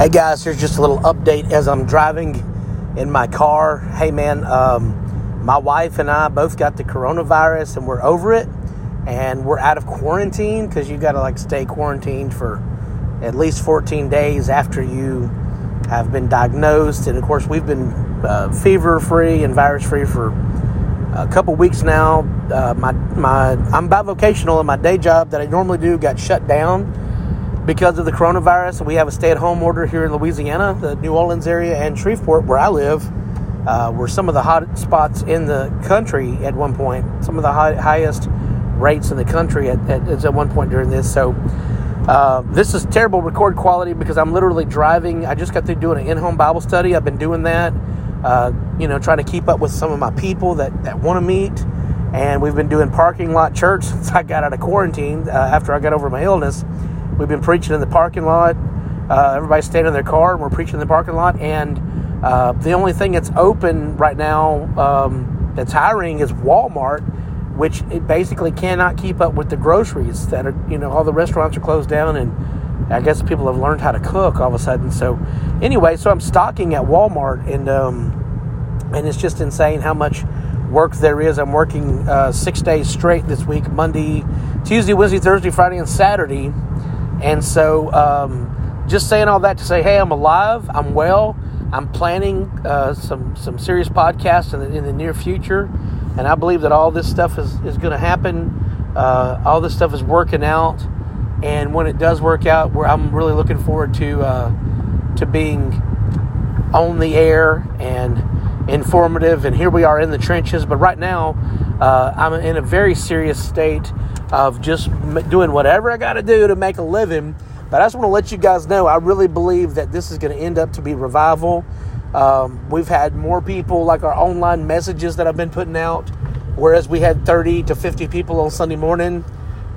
Hey guys, here's just a little update as I'm driving in my car. Hey man, um, my wife and I both got the coronavirus and we're over it, and we're out of quarantine because you got to like stay quarantined for at least 14 days after you have been diagnosed. And of course, we've been uh, fever free and virus free for a couple weeks now. Uh, my my I'm bivocational, and my day job that I normally do got shut down because of the coronavirus. We have a stay at home order here in Louisiana, the New Orleans area, and Shreveport, where I live, uh, were some of the hot spots in the country at one point, some of the high, highest rates in the country at, at, at one point during this. So, uh, this is terrible record quality because I'm literally driving. I just got through doing an in home Bible study. I've been doing that, uh, you know, trying to keep up with some of my people that, that want to meet. And we've been doing parking lot church since I got out of quarantine uh, after I got over my illness. We've been preaching in the parking lot. Uh, everybody's staying in their car, and we're preaching in the parking lot. And uh, the only thing that's open right now um, that's hiring is Walmart, which it basically cannot keep up with the groceries that are, you know, all the restaurants are closed down, and I guess people have learned how to cook all of a sudden. So, anyway, so I'm stocking at Walmart, and um, and it's just insane how much work there is. I'm working uh, six days straight this week Monday, Tuesday, Wednesday, Thursday, Friday, and Saturday and so, um, just saying all that to say, hey, I'm alive, I'm well, I'm planning uh, some some serious podcasts in the, in the near future, and I believe that all this stuff is, is going to happen. Uh, all this stuff is working out, and when it does work out, where I'm really looking forward to uh, to being on the air and informative. And here we are in the trenches, but right now uh, I'm in a very serious state of just doing whatever I got to do to make a living. But I just want to let you guys know I really believe that this is going to end up to be revival. Um, we've had more people like our online messages that I've been putting out, whereas we had 30 to 50 people on Sunday morning.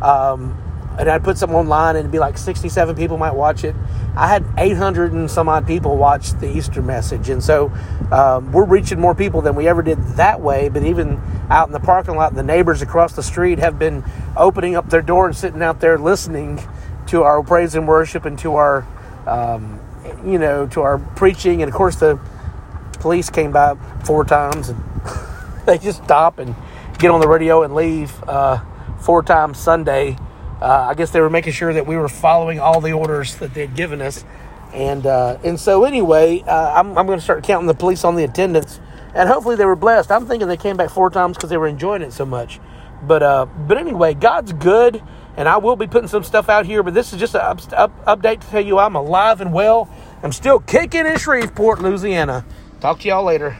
Um, and I'd put something online and it'd be like 67 people might watch it. I had 800 and some odd people watch the Easter message. And so um, we're reaching more people than we ever did that way. But even out in the parking lot, the neighbors across the street have been opening up their door and sitting out there listening to our praise and worship and to our, um, you know, to our preaching. And of course, the police came by four times and they just stop and get on the radio and leave uh, four times Sunday uh, I guess they were making sure that we were following all the orders that they had given us. And uh, and so anyway, uh, I'm, I'm going to start counting the police on the attendance, and hopefully they were blessed. I'm thinking they came back four times because they were enjoying it so much. But uh, but anyway, God's good, and I will be putting some stuff out here. But this is just an up, up, update to tell you I'm alive and well. I'm still kicking in Shreveport, Louisiana. Talk to y'all later.